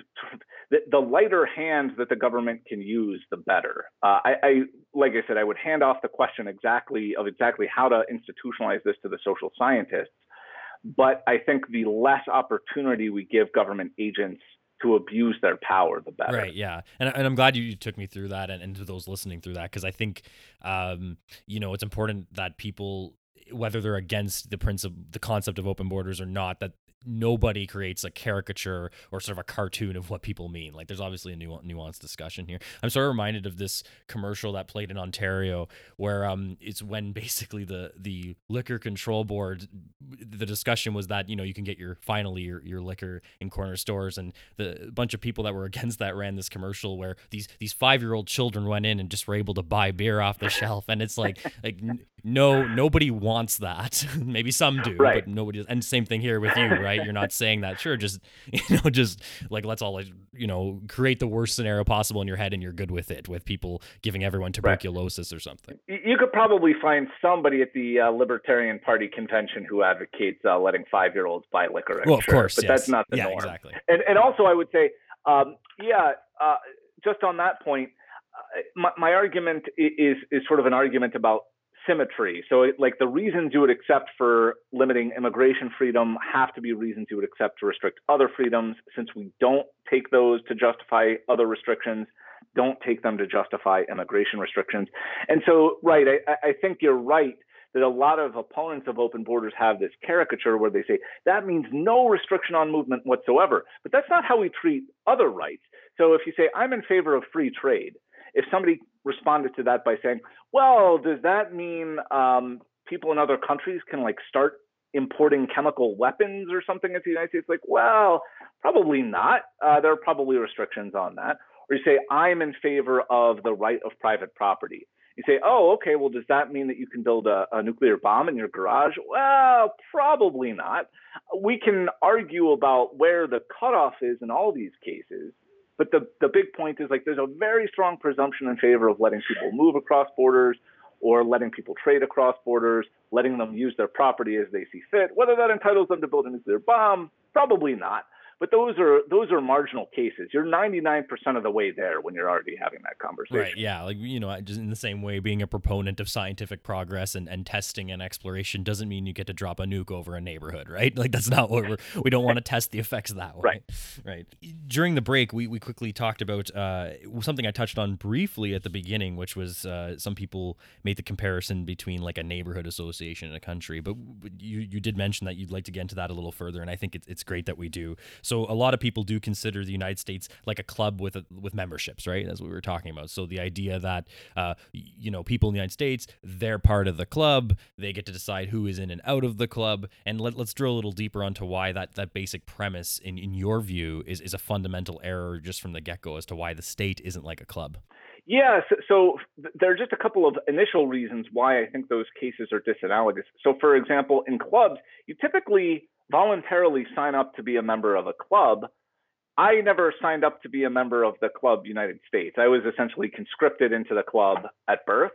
the, the lighter hand that the government can use, the better. Uh, I, I, like I said, I would hand off the question exactly of exactly how to institutionalize this to the social scientists. But I think the less opportunity we give government agents to abuse their power, the better. Right. Yeah. And, and I'm glad you took me through that and, and to those listening through that because I think, um, you know, it's important that people whether they're against the principle the concept of open borders or not that nobody creates a caricature or sort of a cartoon of what people mean. Like there's obviously a nu- nuanced discussion here. I'm sort of reminded of this commercial that played in Ontario where um it's when basically the the liquor control board the discussion was that you know you can get your finally your, your liquor in corner stores and the bunch of people that were against that ran this commercial where these these 5-year-old children went in and just were able to buy beer off the shelf and it's like like no nobody wants that. Maybe some do, right. but nobody does. And same thing here with you, right? You're not saying that. Sure, just you know, just like let's all you know create the worst scenario possible in your head, and you're good with it. With people giving everyone tuberculosis right. or something. You could probably find somebody at the uh, Libertarian Party convention who advocates uh, letting five year olds buy liquor. well, of course, but yes. that's not the yeah, norm. Exactly. And and also, I would say, um, yeah, uh, just on that point, uh, my, my argument is is sort of an argument about symmetry. So, it, like the reasons you would accept for limiting immigration freedom have to be reasons you would accept to restrict other freedoms. Since we don't take those to justify other restrictions, don't take them to justify immigration restrictions. And so, right, I, I think you're right that a lot of opponents of open borders have this caricature where they say that means no restriction on movement whatsoever. But that's not how we treat other rights. So if you say, I'm in favor of free trade, if somebody responded to that by saying, well, does that mean um, people in other countries can like start importing chemical weapons or something into the United States? Like, well, probably not. Uh, there are probably restrictions on that. Or you say, I'm in favor of the right of private property. You say, oh, okay, well, does that mean that you can build a, a nuclear bomb in your garage? Well, probably not. We can argue about where the cutoff is in all these cases. But the, the big point is like there's a very strong presumption in favor of letting people move across borders or letting people trade across borders, letting them use their property as they see fit. Whether that entitles them to build a nuclear bomb, probably not but those are those are marginal cases. You're 99% of the way there when you're already having that conversation. Right. Yeah. Like you know, just in the same way, being a proponent of scientific progress and, and testing and exploration doesn't mean you get to drop a nuke over a neighborhood, right? Like that's not what we're we don't want to test the effects that way. Right. Right. During the break, we, we quickly talked about uh, something I touched on briefly at the beginning, which was uh, some people made the comparison between like a neighborhood association in a country, but you you did mention that you'd like to get into that a little further, and I think it's it's great that we do. So a lot of people do consider the United States like a club with a, with memberships, right? As we were talking about. So the idea that uh, you know people in the United States they're part of the club, they get to decide who is in and out of the club, and let, us drill a little deeper onto why that that basic premise in in your view is is a fundamental error just from the get go as to why the state isn't like a club. Yeah, so, so, there are just a couple of initial reasons why I think those cases are disanalogous. So, for example, in clubs, you typically voluntarily sign up to be a member of a club. I never signed up to be a member of the club United States. I was essentially conscripted into the club at birth.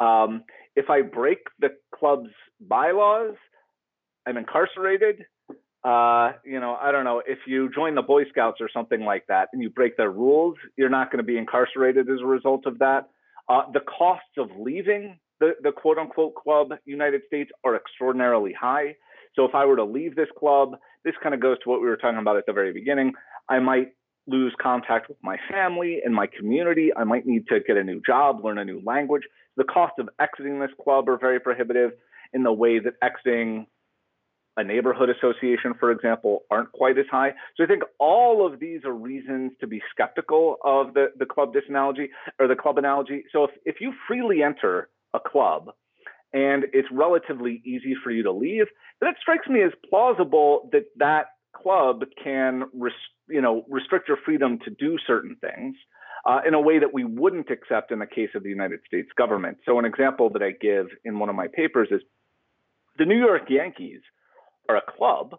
Um, if I break the club's bylaws, I'm incarcerated. Uh, you know, I don't know if you join the Boy Scouts or something like that and you break their rules, you're not going to be incarcerated as a result of that. Uh, the costs of leaving the, the quote unquote club United States are extraordinarily high. So if I were to leave this club, this kind of goes to what we were talking about at the very beginning. I might lose contact with my family and my community. I might need to get a new job, learn a new language. The cost of exiting this club are very prohibitive in the way that exiting a neighborhood association, for example, aren't quite as high. So I think all of these are reasons to be skeptical of the, the club disanalogy or the club analogy. So if, if you freely enter a club and it's relatively easy for you to leave, that strikes me as plausible that that club can you know restrict your freedom to do certain things uh, in a way that we wouldn't accept in the case of the United States government. So an example that I give in one of my papers is the New York Yankees are a club,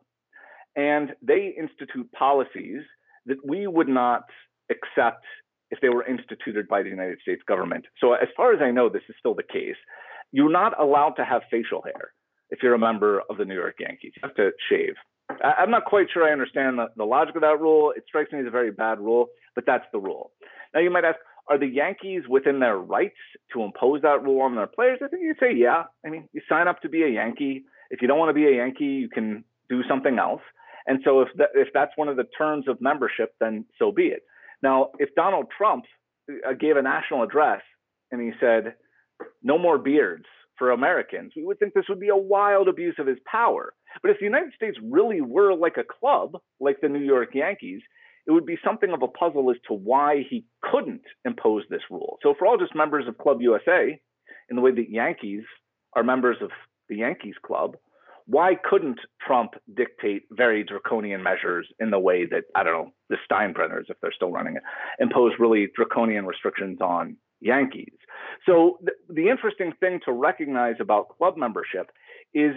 and they institute policies that we would not accept if they were instituted by the United States government. So as far as I know, this is still the case. You're not allowed to have facial hair if you're a member of the New York Yankees. You have to shave. I, am not quite sure I understand the, the logic of that rule. It strikes me as a very bad rule, but that's the rule. Now you might ask, are the Yankees within their rights to impose that rule on their players? I think you'd say, yeah. I mean, you sign up to be a Yankee. If you don't want to be a Yankee, you can do something else. And so if that, if that's one of the terms of membership, then so be it. Now, if Donald Trump uh, gave a national address and he said, no more beards for Americans, we would think this would be a wild abuse of his power. But if the United States really were like a club, like the New York Yankees, it would be something of a puzzle as to why he couldn't impose this rule. So, we're all just members of Club USA, in the way that Yankees are members of the Yankees Club, why couldn't Trump dictate very draconian measures in the way that, I don't know, the Steinbrenners, if they're still running it, impose really draconian restrictions on Yankees? So, th- the interesting thing to recognize about club membership is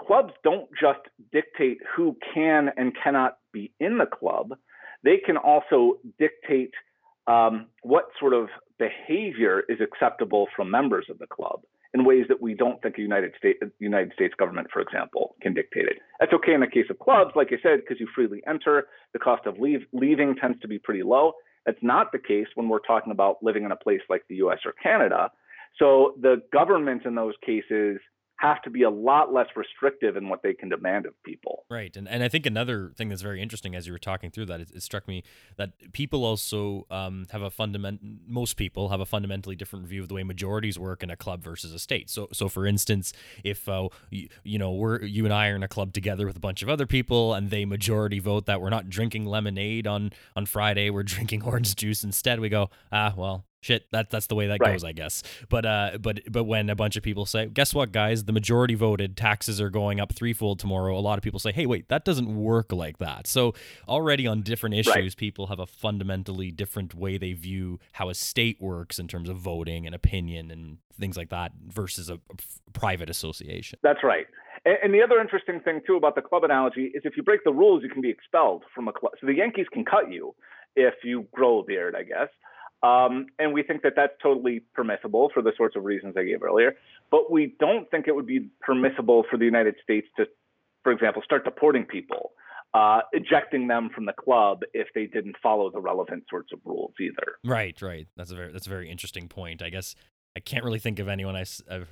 clubs don't just dictate who can and cannot be in the club, they can also dictate um, what sort of behavior is acceptable from members of the club in ways that we don't think a United States United States government, for example, can dictate it. That's okay in the case of clubs, like I said, because you freely enter. The cost of leave, leaving tends to be pretty low. That's not the case when we're talking about living in a place like the U.S. or Canada. So the government in those cases have to be a lot less restrictive in what they can demand of people. Right. And and I think another thing that's very interesting as you were talking through that, it, it struck me that people also um, have a fundament most people have a fundamentally different view of the way majorities work in a club versus a state. So so for instance, if uh, you, you know, we're you and I are in a club together with a bunch of other people and they majority vote that we're not drinking lemonade on on Friday, we're drinking orange juice instead, we go, ah, well, shit that that's the way that right. goes i guess. But uh but but when a bunch of people say guess what guys? The majority voted taxes are going up threefold tomorrow. A lot of people say hey wait that doesn't work like that. So already on different issues right. people have a fundamentally different way they view how a state works in terms of voting and opinion and things like that versus a, a private association. That's right. And the other interesting thing too about the club analogy is if you break the rules you can be expelled from a club. So the yankees can cut you if you grow a beard i guess um, and we think that that's totally permissible for the sorts of reasons I gave earlier. But we don't think it would be permissible for the United States to, for example, start deporting people, uh, ejecting them from the club if they didn't follow the relevant sorts of rules either. Right, right. That's a very that's a very interesting point. I guess I can't really think of anyone I, have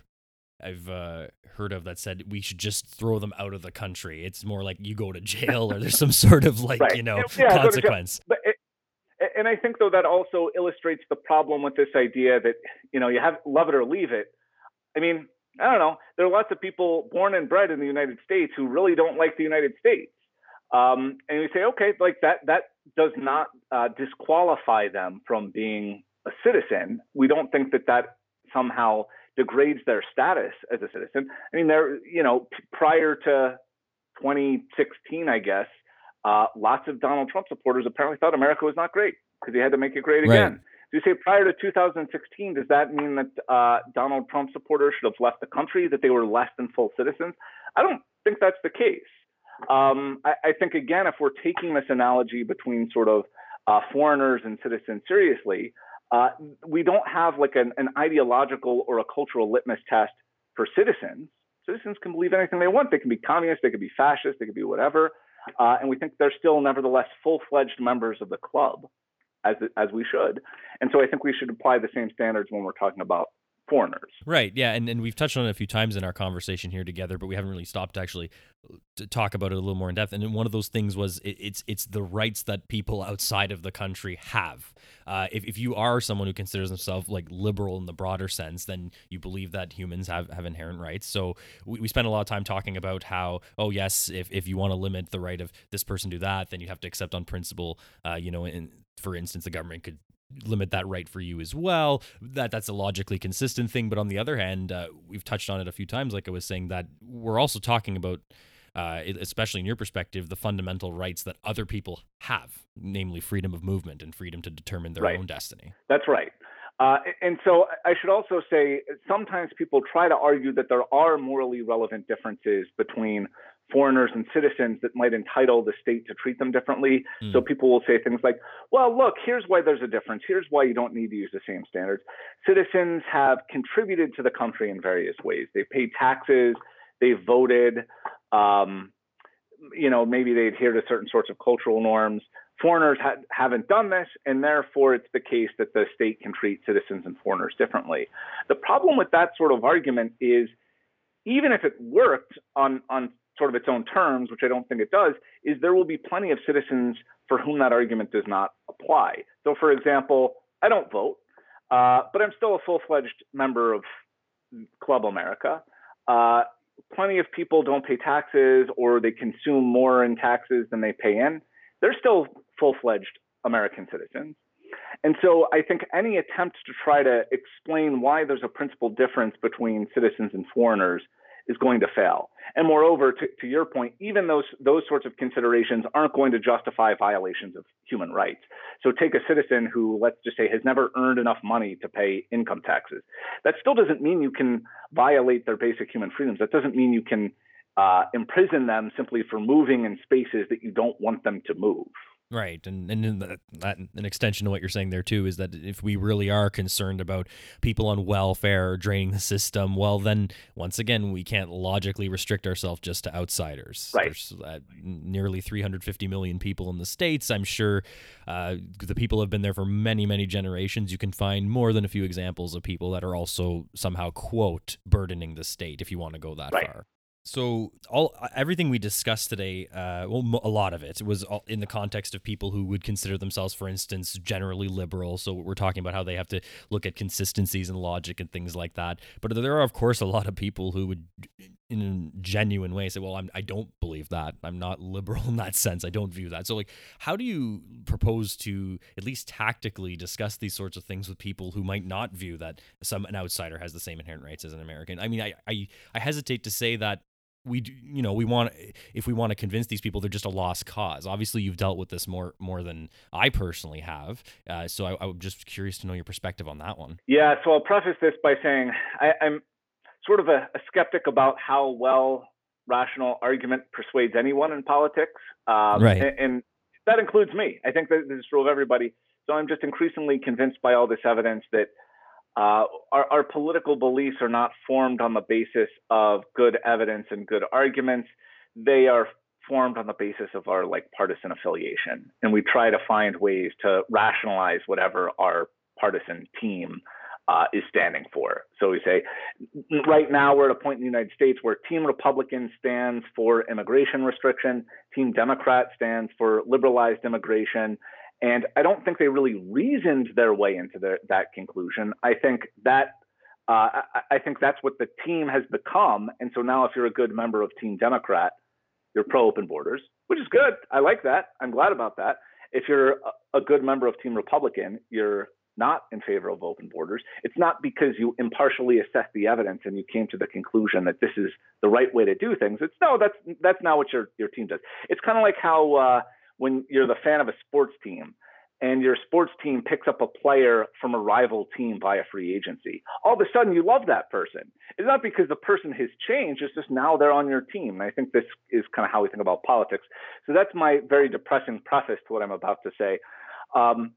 I've uh, heard of that said we should just throw them out of the country. It's more like you go to jail or there's some sort of like right. you know yeah, consequence. But it, and I think though that also illustrates the problem with this idea that you know you have love it or leave it. I mean, I don't know. There are lots of people born and bred in the United States who really don't like the United States, um, and we say, okay, like that that does not uh, disqualify them from being a citizen. We don't think that that somehow degrades their status as a citizen. I mean, they're you know prior to 2016, I guess uh, lots of Donald Trump supporters apparently thought America was not great because he had to make it great again. Do you say prior to 2016, does that mean that uh, Donald Trump supporters should have left the country, that they were less than full citizens? I don't think that's the case. Um, I, I, think, again, if we're taking this analogy between sort of uh, foreigners and citizens seriously, uh, we don't have like an, an ideological or a cultural litmus test for citizens. Citizens can believe anything they want. They can be communist, they could be fascist, they could be whatever. Uh, and we think they're still nevertheless full-fledged members of the club, as as we should. And so I think we should apply the same standards when we're talking about foreigners. Right. Yeah. And, and we've touched on it a few times in our conversation here together, but we haven't really stopped to actually to talk about it a little more in depth. And one of those things was it, it's it's the rights that people outside of the country have. Uh, if, if you are someone who considers themselves like liberal in the broader sense, then you believe that humans have, have inherent rights. So we, we spend a lot of time talking about how, oh, yes, if, if you want to limit the right of this person to do that, then you have to accept on principle, uh, you know, in, for instance, the government could limit that right for you as well. That that's a logically consistent thing. But on the other hand, uh, we've touched on it a few times. Like I was saying, that we're also talking about. Uh, especially in your perspective, the fundamental rights that other people have, namely freedom of movement and freedom to determine their right. own destiny. That's right. Uh, and so I should also say sometimes people try to argue that there are morally relevant differences between foreigners and citizens that might entitle the state to treat them differently. Mm. So people will say things like, well, look, here's why there's a difference. Here's why you don't need to use the same standards. Citizens have contributed to the country in various ways. They paid taxes, they voted, um, you know, maybe they adhere to certain sorts of cultural norms. Foreigners ha- haven't done this, and therefore it's the case that the state can treat citizens and foreigners differently. The problem with that sort of argument is even if it worked on, on sort of its own terms, which I don't think it does, is there will be plenty of citizens for whom that argument does not apply. So, for example, I don't vote, uh, but I'm still a full fledged member of Club America. Uh, plenty of people don't pay taxes or they consume more in taxes than they pay in. They're still full fledged American citizens. And so I think any attempt to try to explain why there's a principal difference between citizens and foreigners is going to fail. And moreover, to, to, your point, even those those sorts of considerations aren't going to justify violations of human rights. So take a citizen who, let's just say, has never earned enough money to pay income taxes. That still doesn't mean you can violate their basic human freedoms. That doesn't mean you can uh, imprison them simply for moving in spaces that you don't want them to move. Right, and and that, that an extension to what you're saying there too is that if we really are concerned about people on welfare draining the system, well, then once again we can't logically restrict ourselves just to outsiders. Right. There's uh, nearly 350 million people in the states. I'm sure uh, the people have been there for many many generations. You can find more than a few examples of people that are also somehow quote burdening the state if you want to go that right. far. So all everything we discussed today, uh, well, a lot of it was in the context of people who would consider themselves, for instance, generally liberal. So we're talking about how they have to look at consistencies and logic and things like that. But there are, of course, a lot of people who would, in a genuine way, say, "Well, I'm, I don't believe that. I'm not liberal in that sense. I don't view that." So, like, how do you propose to at least tactically discuss these sorts of things with people who might not view that some an outsider has the same inherent rights as an American? I mean, I I, I hesitate to say that we you know we want if we want to convince these people they're just a lost cause. Obviously you've dealt with this more more than i personally have uh, so I, i'm just curious to know your perspective on that one. Yeah so i'll preface this by saying I, am sort of a, a, skeptic about how well rational argument persuades anyone in politics um, right. and, and that includes me. I think that this is true of everybody. So i'm just increasingly convinced by all this evidence that uh, our, our, political beliefs are not formed on the basis of good evidence and good arguments. They are formed on the basis of our like partisan affiliation, and we try to find ways to rationalize whatever our partisan team uh, is standing for. So we say, right now we're at a point in the United States where Team Republican stands for immigration restriction, Team Democrat stands for liberalized immigration, and I don't think they really reasoned their way into that conclusion. I think that uh, I, I think that's what the team has become. And so now, if you're a good member of Team Democrat, you're pro open borders, which is good. I like that. I'm glad about that. If you're a, a good member of Team Republican, you're not in favor of open borders. It's not because you impartially assessed the evidence and you came to the conclusion that this is the right way to do things. It's no, that's that's not what your your team does. It's kind of like how uh, when you're the fan of a sports team and your sports team picks up a player from a rival team via free agency. All of a sudden, you love that person. It's not because the person has changed, it's just now they're on your team. And I think this is kind of how we think about politics. So that's my very depressing preface to what I'm about to say. Um,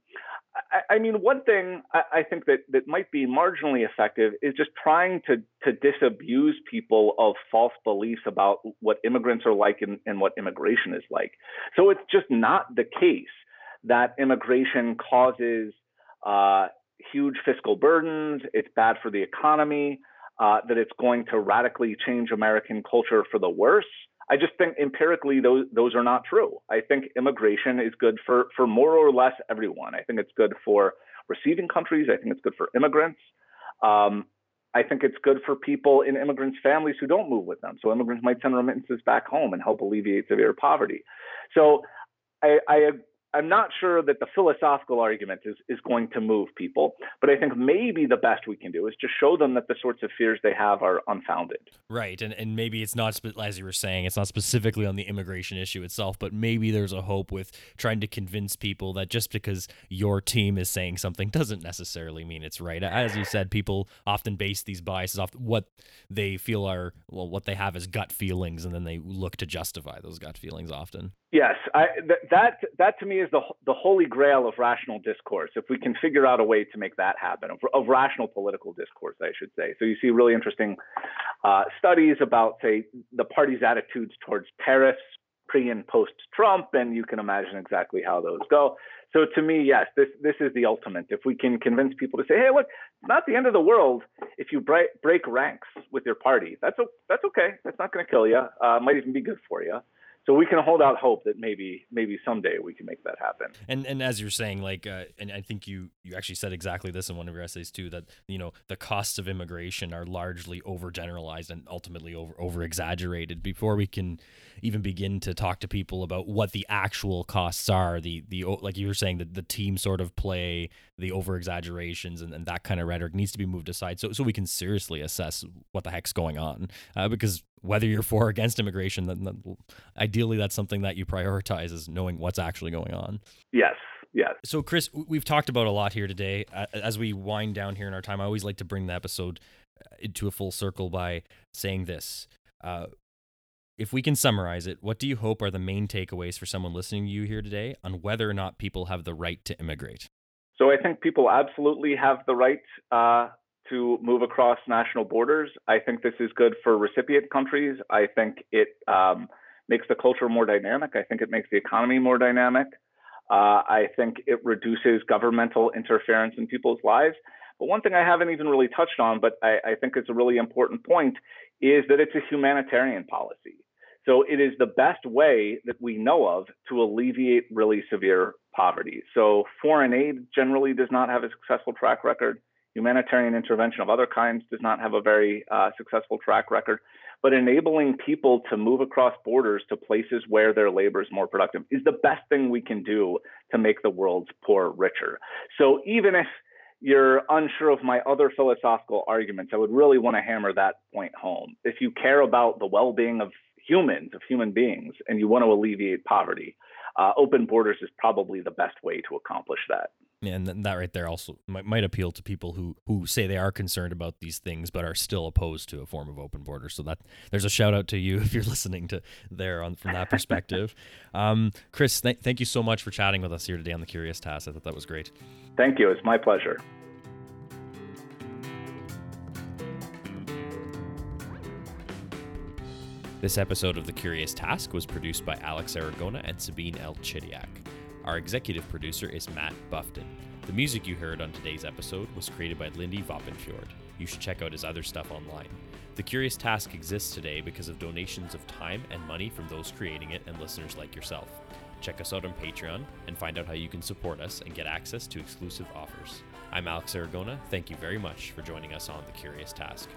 I, mean, one thing I, I, think that, that might be marginally effective is just trying to, to disabuse people of false beliefs about what immigrants are like and, and what immigration is like. So it's just not the case that immigration causes uh, huge fiscal burdens, it's bad for the economy, uh, that it's going to radically change American culture for the worse. I just think empirically those those are not true. I think immigration is good for for more or less everyone. I think it's good for receiving countries. I think it's good for immigrants. Um, I think it's good for people in immigrants' families who don't move with them. So immigrants might send remittances back home and help alleviate severe poverty. So I, I I'm not sure that the philosophical argument is, is going to move people, but I think maybe the best we can do is just show them that the sorts of fears they have are unfounded. Right, and and maybe it's not as you were saying, it's not specifically on the immigration issue itself, but maybe there's a hope with trying to convince people that just because your team is saying something doesn't necessarily mean it's right. As you said, people often base these biases off what they feel are well, what they have as gut feelings, and then they look to justify those gut feelings often. Yes, I, th- that that to me is the the holy grail of rational discourse. If we can figure out a way to make that happen, of, of rational political discourse, I should say. So you see really interesting uh, studies about, say, the party's attitudes towards tariffs pre and post Trump, and you can imagine exactly how those go. So to me, yes, this this is the ultimate. If we can convince people to say, "Hey, look, it's not the end of the world if you break break ranks with your party. That's that's okay. That's not going to kill you. Uh, might even be good for you." So we can hold out hope that maybe maybe someday we can make that happen. And and as you're saying, like, uh, and I think you you actually said exactly this in one of your essays too, that you know the costs of immigration are largely overgeneralized and ultimately over over exaggerated. Before we can even begin to talk to people about what the actual costs are, the the like you were saying that the team sort of play, the over exaggerations and, and that kind of rhetoric needs to be moved aside, so so we can seriously assess what the heck's going on. Uh, because whether you're for or against immigration, then, ideally that's something that you prioritize is knowing what's actually going on. Yes. Yes. So, Chris, we've talked about a lot here today. As we wind down here in our time, I always like to bring the episode uh, into a full circle by saying this. Uh, if we can summarize it, what do you hope are the main takeaways for someone listening to you here today on whether or not people have the right to immigrate? So I think people absolutely have the right uh, to move across national borders. I think this is good for recipient countries. I think it um, makes the culture more dynamic. I think it makes the economy more dynamic. Uh, I think it reduces governmental interference in people's lives. But one thing I haven't even really touched on, but I, I think it's a really important point, is that it's a humanitarian policy. So it is the best way that we know of to alleviate really severe poverty. So foreign aid generally does not have a successful track record. Humanitarian intervention of other kinds does not have a very uh, successful track record. But enabling people to move across borders to places where their labor is more productive is the best thing we can do to make the world's poor richer. So even if you're unsure of my other philosophical arguments, I would really want to hammer that point home. If you care about the well being of humans, of human beings, and you want to alleviate poverty, uh, open borders is probably the best way to accomplish that. Yeah, and that right there also might, might appeal to people who who say they are concerned about these things but are still opposed to a form of open border. So that there's a shout out to you if you're listening to there on from that perspective. um, Chris, th- thank you so much for chatting with us here today on the Curious Task. I thought that was great. Thank you. It's my pleasure. This episode of The Curious Task was produced by Alex Aragona and Sabine El-Chidiac. Our executive producer is Matt Buffton. The music you heard on today's episode was created by Lindy Vopnfjörð. You should check out his other stuff online. The Curious Task exists today because of donations of time and money from those creating it and listeners like yourself. Check us out on Patreon and find out how you can support us and get access to exclusive offers. I'm Alex Aragona. Thank you very much for joining us on The Curious Task.